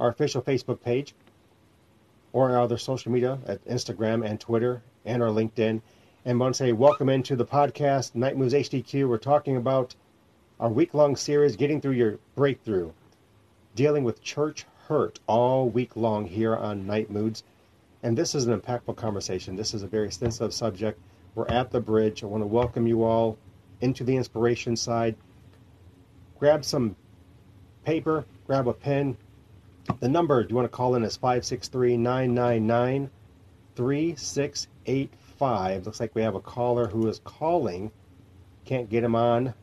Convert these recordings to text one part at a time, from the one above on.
our official Facebook page or our other social media at Instagram and Twitter and our LinkedIn. And want to say welcome into the podcast, Night Moods HDQ. We're talking about our week long series, Getting Through Your Breakthrough, dealing with church hurt all week long here on Night Moods. And this is an impactful conversation. This is a very sensitive subject. We're at the bridge. I want to welcome you all into the inspiration side. Grab some paper, grab a pen. The number you want to call in is 563 999 3685. Looks like we have a caller who is calling. Can't get him on.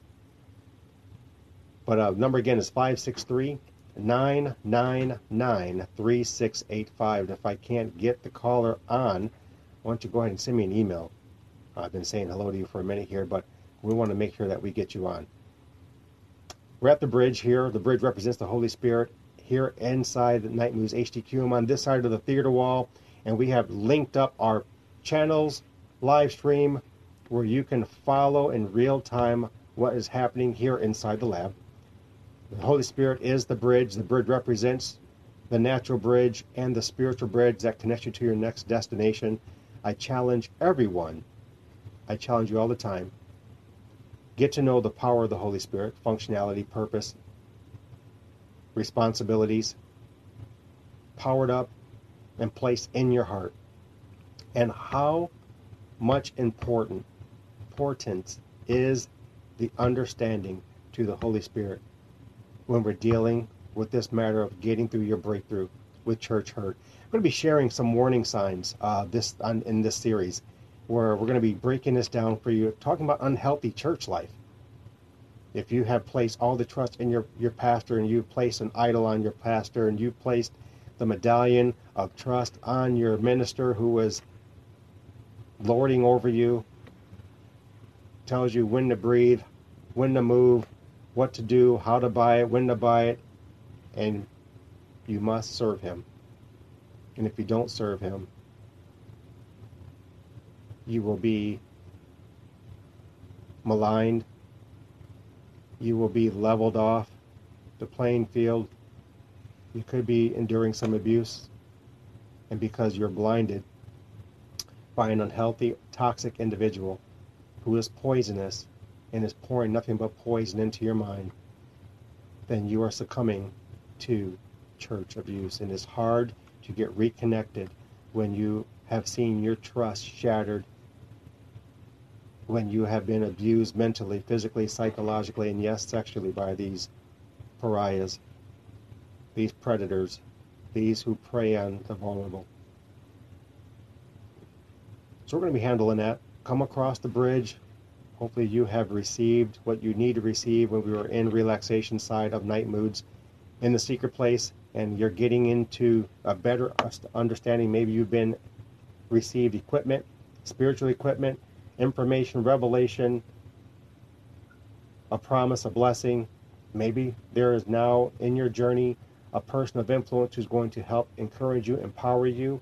But uh, number again is 563 999 3685. If I can't get the caller on, why don't you go ahead and send me an email? I've been saying hello to you for a minute here, but we want to make sure that we get you on. We're at the bridge here. The bridge represents the Holy Spirit here inside the Night Moods HDQ. I'm on this side of the theater wall, and we have linked up our channels, live stream, where you can follow in real time what is happening here inside the lab. The Holy Spirit is the bridge. The bridge represents the natural bridge and the spiritual bridge that connects you to your next destination. I challenge everyone, I challenge you all the time, Get to know the power of the Holy Spirit, functionality, purpose, responsibilities, powered up and placed in your heart. And how much important importance is the understanding to the Holy Spirit when we're dealing with this matter of getting through your breakthrough with church hurt. I'm going to be sharing some warning signs uh, this on, in this series where we're going to be breaking this down for you, talking about unhealthy church life. If you have placed all the trust in your, your pastor and you've placed an idol on your pastor and you've placed the medallion of trust on your minister who is lording over you, tells you when to breathe, when to move, what to do, how to buy it, when to buy it, and you must serve him. And if you don't serve him, you will be maligned. You will be leveled off the playing field. You could be enduring some abuse. And because you're blinded by an unhealthy, toxic individual who is poisonous and is pouring nothing but poison into your mind, then you are succumbing to church abuse. And it's hard to get reconnected when you have seen your trust shattered when you have been abused mentally, physically, psychologically, and yes, sexually by these pariahs, these predators, these who prey on the vulnerable. So we're going to be handling that. Come across the bridge. Hopefully, you have received what you need to receive when we were in relaxation side of night moods in the secret place, and you're getting into a better understanding. Maybe you've been received equipment, spiritual equipment, information, revelation, a promise, a blessing. Maybe there is now in your journey a person of influence who's going to help encourage you, empower you,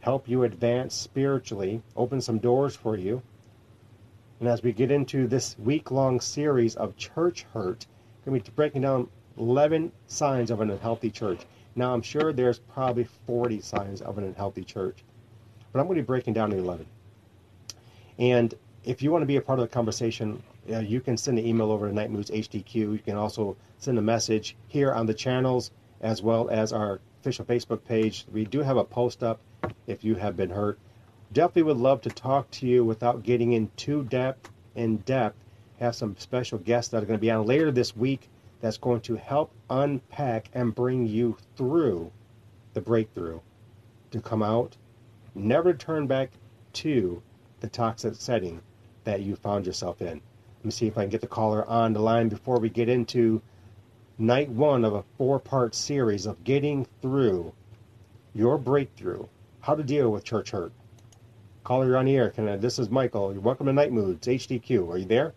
help you advance spiritually, open some doors for you. And as we get into this week long series of church hurt, we're going to be breaking down 11 signs of an unhealthy church. Now, I'm sure there's probably 40 signs of an unhealthy church, but I'm going to be breaking down the 11. And if you want to be a part of the conversation, uh, you can send an email over to Night Moods HDQ. You can also send a message here on the channels as well as our official Facebook page. We do have a post up if you have been hurt. Definitely would love to talk to you without getting in too depth in depth. Have some special guests that are going to be on later this week that's going to help unpack and bring you through the breakthrough to come out, never turn back to the toxic setting that you found yourself in. Let me see if I can get the caller on the line before we get into night one of a four part series of getting through your breakthrough, how to deal with church hurt. Caller, you're on the air. Can I, this is Michael. You're welcome to Night Moods, HDQ. Are you there?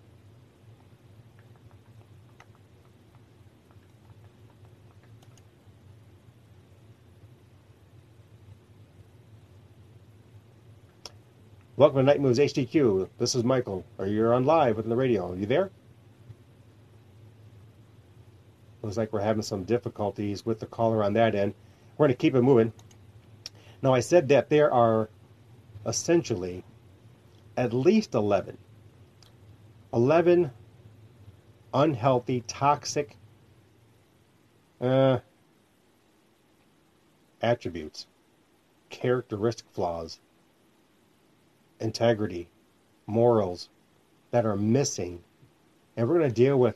Welcome to Night Moods HDQ. This is Michael. Are you on live with the radio? Are you there? Looks like we're having some difficulties with the caller on that end. We're going to keep it moving. Now, I said that there are essentially at least 11. 11 unhealthy, toxic uh, attributes, characteristic flaws, integrity, morals that are missing. And we're going to deal with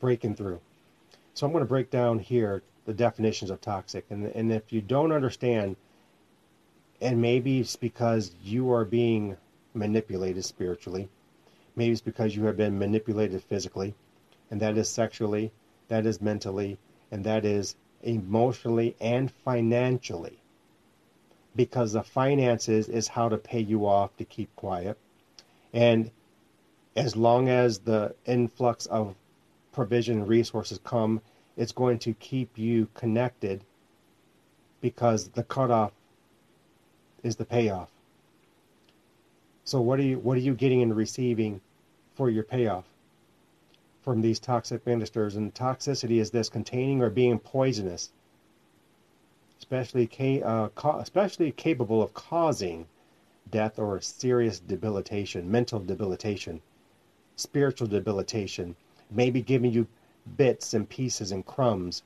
breaking through. So I'm going to break down here the definitions of toxic. And, and if you don't understand, and maybe it's because you are being manipulated spiritually, maybe it's because you have been manipulated physically, and that is sexually, that is mentally, and that is emotionally and financially. Because the finances is how to pay you off to keep quiet. And as long as the influx of provision resources come, it's going to keep you connected because the cutoff is the payoff. So what are you what are you getting and receiving for your payoff from these toxic ministers? And toxicity is this containing or being poisonous, especially uh, especially capable of causing death or serious debilitation, mental debilitation, spiritual debilitation, maybe giving you bits and pieces and crumbs,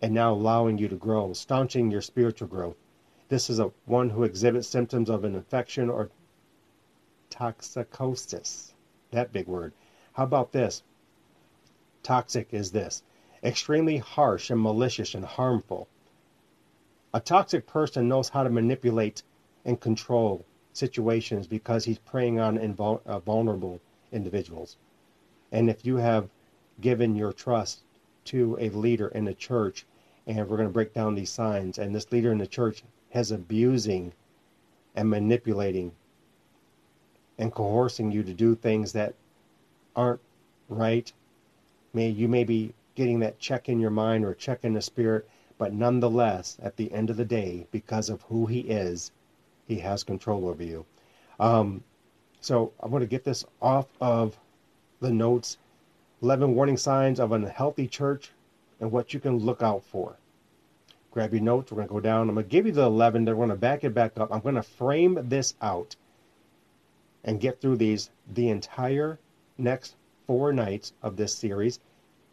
and now allowing you to grow, staunching your spiritual growth. This is a one who exhibits symptoms of an infection or toxicosis. That big word. How about this? Toxic is this extremely harsh and malicious and harmful. A toxic person knows how to manipulate and control situations because he's preying on invul- uh, vulnerable individuals. And if you have given your trust to a leader in the church, and we're going to break down these signs, and this leader in the church has abusing and manipulating and coercing you to do things that aren't right. May you may be getting that check in your mind or check in the spirit, but nonetheless, at the end of the day, because of who he is, he has control over you. Um, so I'm going to get this off of the notes. 11 warning signs of an unhealthy church and what you can look out for grab your notes. We're going to go down. I'm going to give you the 11. Then we're going to back it back up. I'm going to frame this out and get through these the entire next four nights of this series.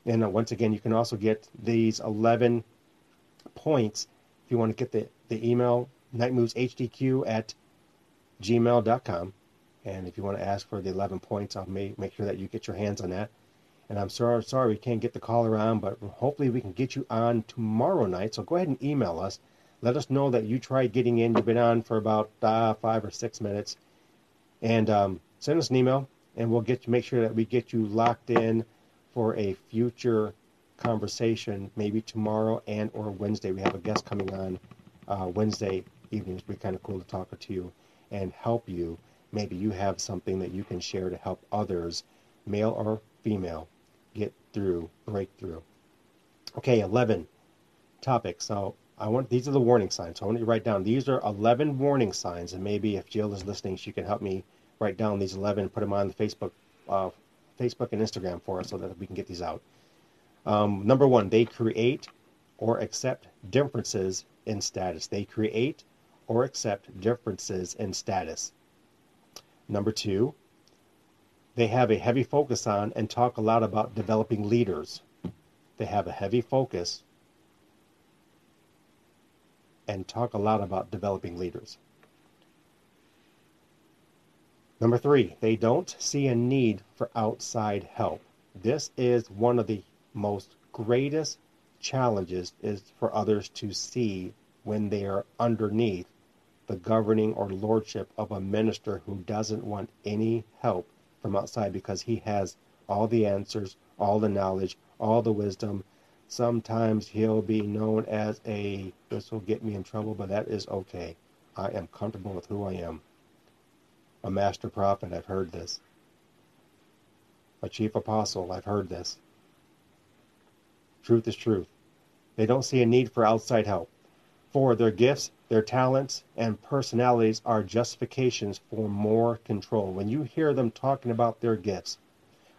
And uh, once again, you can also get these 11 points if you want to get the, the email nightmoodshDQ at gmail.com. And if you want to ask for the 11 points, I'll make, make sure that you get your hands on that. And I'm sorry, sorry we can't get the caller on, but hopefully we can get you on tomorrow night. So go ahead and email us. Let us know that you tried getting in. You've been on for about uh, five or six minutes, and um, send us an email, and we'll get make sure that we get you locked in for a future conversation, maybe tomorrow and or Wednesday. We have a guest coming on uh, Wednesday evenings. Be kind of cool to talk to you and help you. Maybe you have something that you can share to help others, male or female, get through, breakthrough. Okay, 11 topics. So I want these are the warning signs. So I want you to write down these are 11 warning signs, and maybe if Jill is listening, she can help me write down these 11 and put them on the Facebook, uh, Facebook and Instagram for us so that we can get these out. Um, number one, they create or accept differences in status. They create or accept differences in status. Number two, they have a heavy focus on and talk a lot about developing leaders. They have a heavy focus and talk a lot about developing leaders. Number three, they don't see a need for outside help. This is one of the most greatest challenges is for others to see when they are underneath the governing or lordship of a minister who doesn't want any help from outside because he has all the answers, all the knowledge, all the wisdom. Sometimes he'll be known as a, this will get me in trouble, but that is okay. I am comfortable with who I am. A master prophet, I've heard this. A chief apostle, I've heard this. Truth is truth. They don't see a need for outside help. For their gifts, their talents, and personalities are justifications for more control. When you hear them talking about their gifts,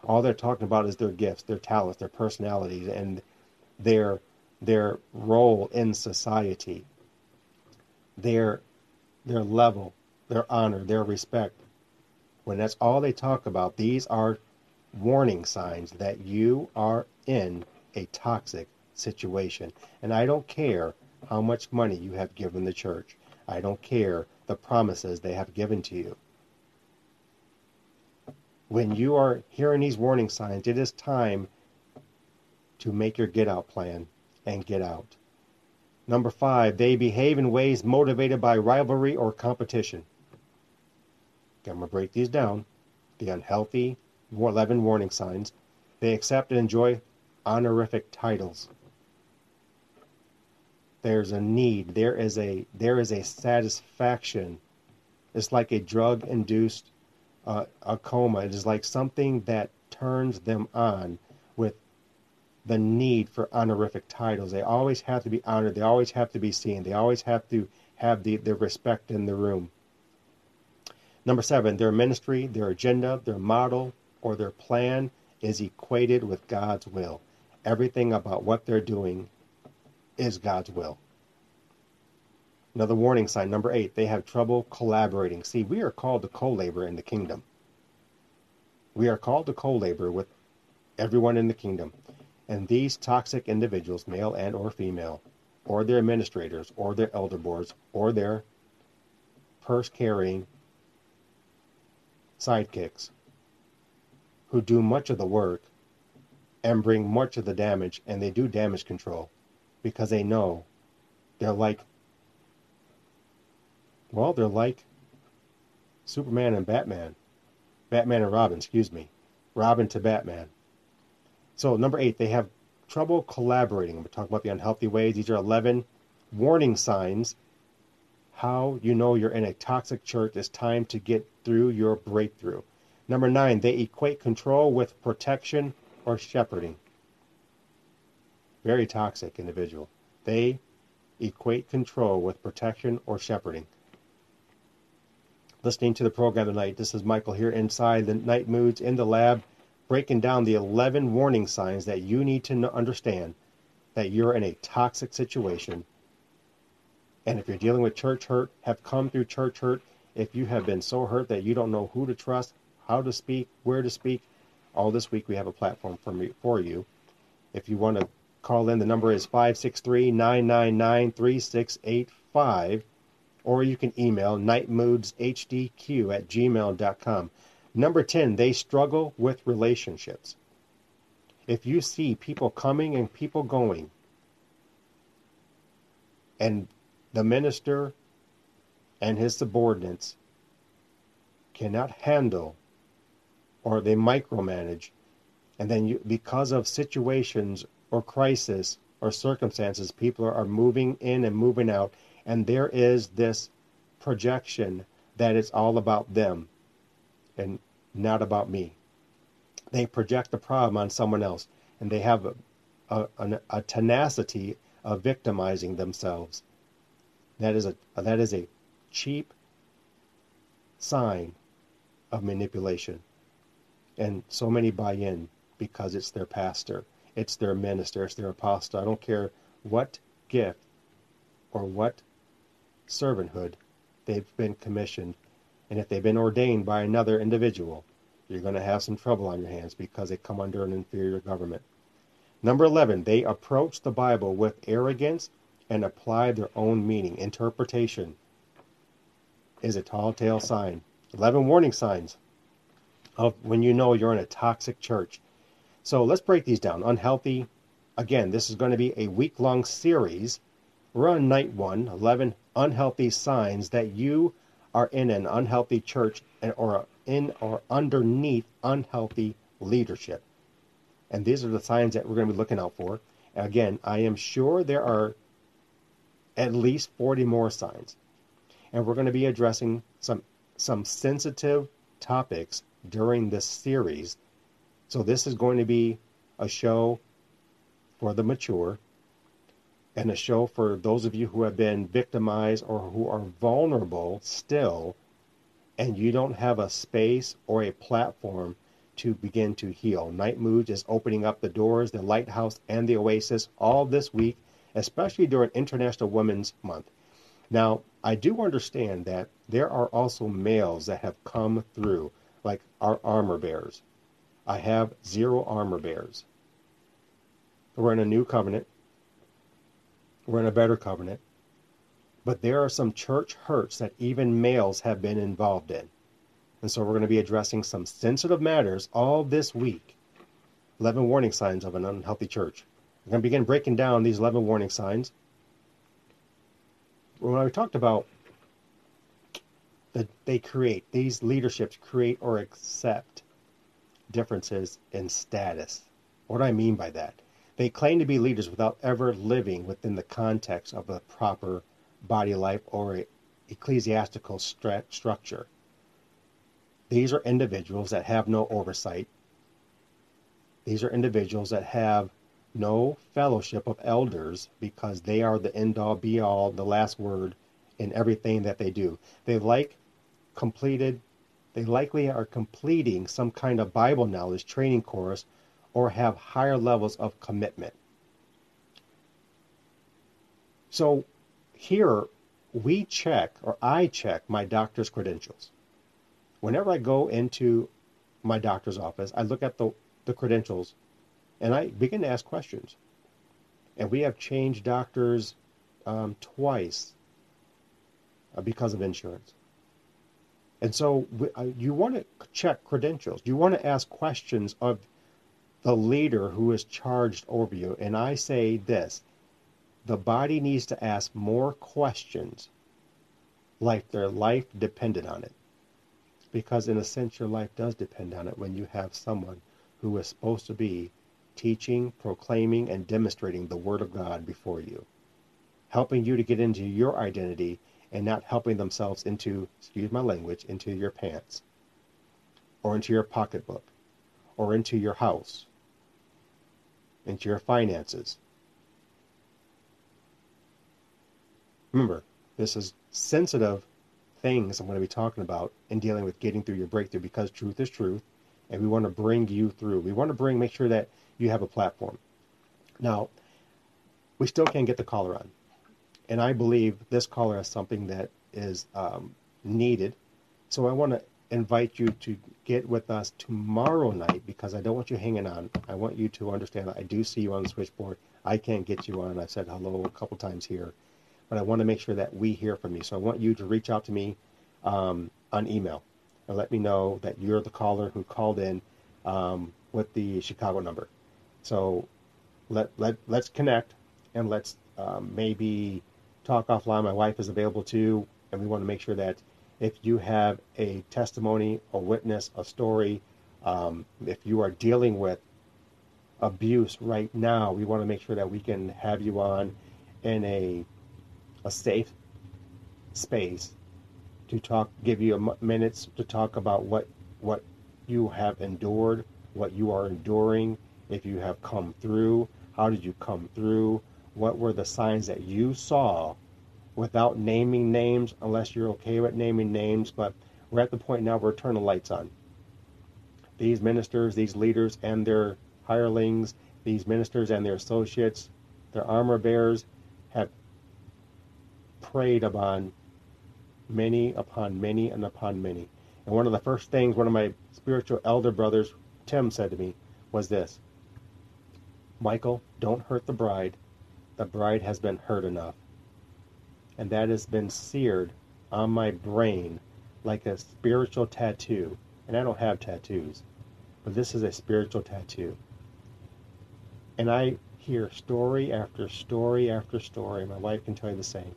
All they're talking about is their gifts, their talents, their personalities, and their their role in society, their their level, their honor, their respect. When that's all they talk about, these are warning signs that you are in a toxic situation. And I don't care how much money you have given the church. I don't care the promises they have given to you. When you are hearing these warning signs, it is time to make your get out plan and get out. Number five, they behave in ways motivated by rivalry or competition. I'm going to break these down. The unhealthy 11 warning signs. They accept and enjoy honorific titles. There's a need. There is a there is a satisfaction. It's like a drug induced uh, a coma. It is like something that turns them on with the need for honorific titles. They always have to be honored. They always have to be seen. They always have to have the, the respect in the room. Number seven, their ministry, their agenda, their model, or their plan is equated with God's will. Everything about what they're doing is God's will. Another warning sign, number eight, they have trouble collaborating. See, we are called to co labor in the kingdom. We are called to co labor with everyone in the kingdom. And these toxic individuals, male and or female, or their administrators, or their elder boards, or their purse carrying sidekicks, who do much of the work and bring much of the damage, and they do damage control because they know they're like, well, they're like Superman and Batman. Batman and Robin, excuse me. Robin to Batman. So, number eight, they have trouble collaborating. We're talking about the unhealthy ways. These are 11 warning signs how you know you're in a toxic church. It's time to get through your breakthrough. Number nine, they equate control with protection or shepherding. Very toxic individual. They equate control with protection or shepherding. Listening to the program tonight, this is Michael here inside the Night Moods in the lab, breaking down the 11 warning signs that you need to understand that you're in a toxic situation and if you're dealing with church hurt, have come through church hurt, if you have been so hurt that you don't know who to trust, how to speak, where to speak, all this week we have a platform for me for you. If you want to call in, the number is 563-999-3685, or you can email nightmoodshdq at gmail.com. Number 10, they struggle with relationships. If you see people coming and people going, and the minister and his subordinates cannot handle or they micromanage. And then you, because of situations or crisis or circumstances people are, moving in and moving out. And there is this projection that it's all about them and not about me. They project the problem on someone else and they have a, a, a tenacity of victimizing themselves. That is a that is a cheap sign of manipulation. And so many buy in because it's their pastor, it's their minister, it's their apostle. I don't care what gift or what servanthood they've been commissioned. And if they've been ordained by another individual, you're going to have some trouble on your hands because they come under an inferior government. Number 11, they approach the Bible with arrogance and apply their own meaning. Interpretation is a tall tale sign. 11 warning signs of when you know you're in a toxic church. So let's break these down. Unhealthy. Again, this is going to be a week long series. We're on night one 11 unhealthy signs that you are in an unhealthy church or in or underneath unhealthy leadership. And these are the signs that we're going to be looking out for. Again, I am sure there are at least 40 more signs. And we're going to be addressing some some sensitive topics during this series. So this is going to be a show for the mature and a show for those of you who have been victimized or who are vulnerable still and you don't have a space or a platform to begin to heal. Night Moods is opening up the doors, the lighthouse, and the oasis all this week, especially during International Women's Month. Now, I do understand that there are also males that have come through, like our armor bearers. I have zero armor bearers. We're in a new covenant. We're in a better covenant. But there are some church hurts that even males have been involved in. And so we're going to be addressing some sensitive matters all this week. 11 warning signs of an unhealthy church. We're going to begin breaking down these 11 warning signs. When we talked about that they create, these leaderships create or accept differences in status. What do I mean by that? They claim to be leaders without ever living within the context of a proper body life or ecclesiastical stru- structure. These are individuals that have no oversight. These are individuals that have no fellowship of elders because they are the end all be all, the last word in everything that they do. They like completed, they likely are completing some kind of Bible knowledge training course or have higher levels of commitment. So here we check, or I check, my doctor's credentials whenever I go into my doctor's office, I look at the, the credentials and I begin to ask questions. And we have changed doctors um, twice uh, because of insurance. And so uh, you want to check credentials. You want to ask questions of the leader who is charged over you. And I say this the body needs to ask more questions like their life depended on it because in a sense your life does depend on it when you have someone who is supposed to be teaching, proclaiming, and demonstrating the Word of God before you, helping you to get into your identity and not helping themselves into, excuse my language, into your pants, or into your pocketbook, or into your house, into your finances. Remember, this is sensitive things I'm going to be talking about in dealing with getting through your breakthrough because truth is truth and we want to bring you through. We want to bring, make sure that you have a platform. Now, we still can't get the caller on. And I believe this caller has something that is um, needed. So I want to invite you to get with us tomorrow night because I don't want you hanging on. I want you to understand that I do see you on the switchboard. I can't get you on. I've said hello a couple times here but I want to make sure that we hear from you. So I want you to reach out to me um, on email and let me know that you're the caller who called in um, with the Chicago number. So let, let, let's connect and let's um, maybe talk offline. My wife is available too, and we want to make sure that if you have a testimony, a witness, a story, um, if you are dealing with abuse right now, we want to make sure that we can have you on in a a safe space to talk, give you minutes to talk about what what you have endured, what you are enduring, if you have come through, how did you come through, what were the signs that you saw without naming names, unless you're okay with naming names, but we're at the point now where turning the lights on. These ministers, these leaders and their hirelings, these ministers and their associates, their armor bearers have preyed upon many upon many and upon many. And one of the first things one of my spiritual elder brothers, Tim, said to me was this Michael, don't hurt the bride. The bride has been hurt enough. And that has been seared on my brain like a spiritual tattoo. And I don't have tattoos, but this is a spiritual tattoo. And I hear story after story after story. My wife can tell you the same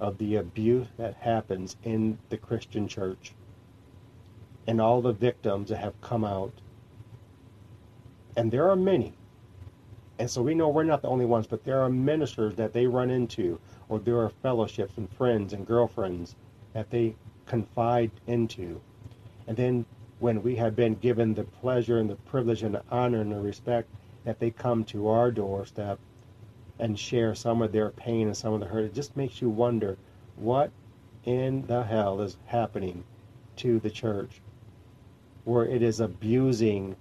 of the abuse that happens in the Christian church and all the victims that have come out. And there are many. And so we know we're not the only ones, but there are ministers that they run into, or there are fellowships and friends and girlfriends that they confide into. And then when we have been given the pleasure and the privilege and the honor and the respect that they come to our doorstep and share some of their pain and some of the hurt. It just makes you wonder what in the hell is happening to the church. where it is abusing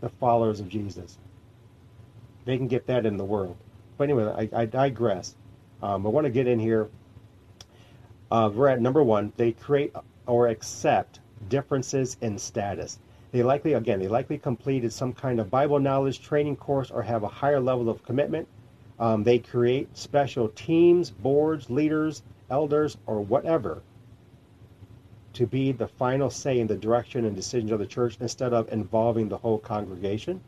the followers of Jesus. They can get that in the world. But anyway, I, I digress. Um, I want to get in here. Uh, we're at number one. They create or accept differences in status. They likely, again, they likely completed some kind of Bible knowledge training course or have a higher level of commitment. Um, they create special teams, boards, leaders, elders, or whatever to be the final say in the direction and decisions of the church instead of involving the whole congregation.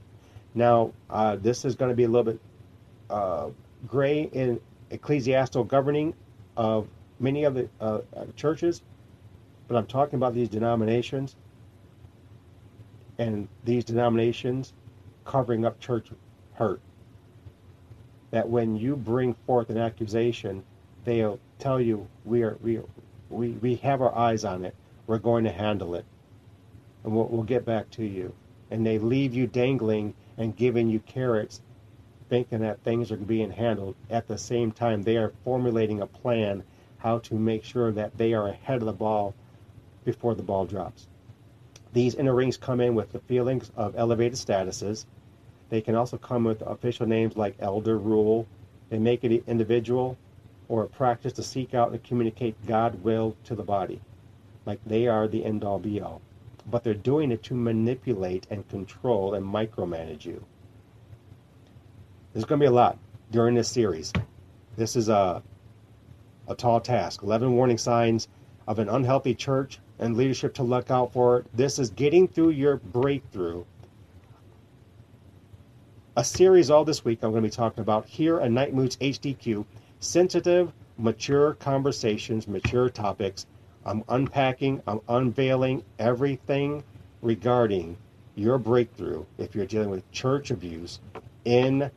Now, uh, this is going to be a little bit uh, gray in ecclesiastical governing of many of the uh, churches, but I'm talking about these denominations and these denominations covering up church hurt. That when you bring forth an accusation, they'll tell you we are we we we have our eyes on it. We're going to handle it, and we'll, we'll get back to you. And they leave you dangling and giving you carrots, thinking that things are being handled. At the same time, they are formulating a plan how to make sure that they are ahead of the ball before the ball drops. These inner rings come in with the feelings of elevated statuses. They can also come with official names like elder rule. They make it individual or a practice to seek out and communicate God will to the body. Like they are the end all be all. But they're doing it to manipulate and control and micromanage you. There's going to be a lot during this series. This is a, a tall task. 11 warning signs of an unhealthy church and leadership to look out for. This is getting through your breakthrough. A series all this week I'm going to be talking about here at Night Moods HDQ sensitive, mature conversations, mature topics. I'm unpacking, I'm unveiling everything regarding your breakthrough if you're dealing with church abuse in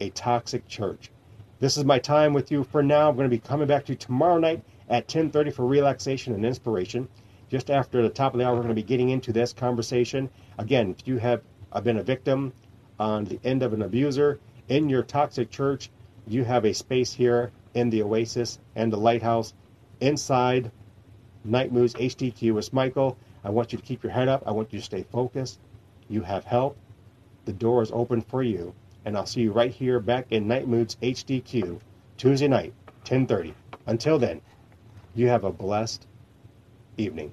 a toxic church. This is my time with you for now. I'm going to be coming back to you tomorrow night at 10:30 for relaxation and inspiration. Just after the top of the hour, we're going to be getting into this conversation. Again, if you have been a victim on the end of an abuser in your toxic church, you have a space here in the Oasis and the Lighthouse inside Night Moods HDQ with Michael. I want you to keep your head up. I want you to stay focused. You have help. The door is open for you. And I'll see you right here back in Night Moods HDQ Tuesday night, 10:30. Until then, you have a blessed evening.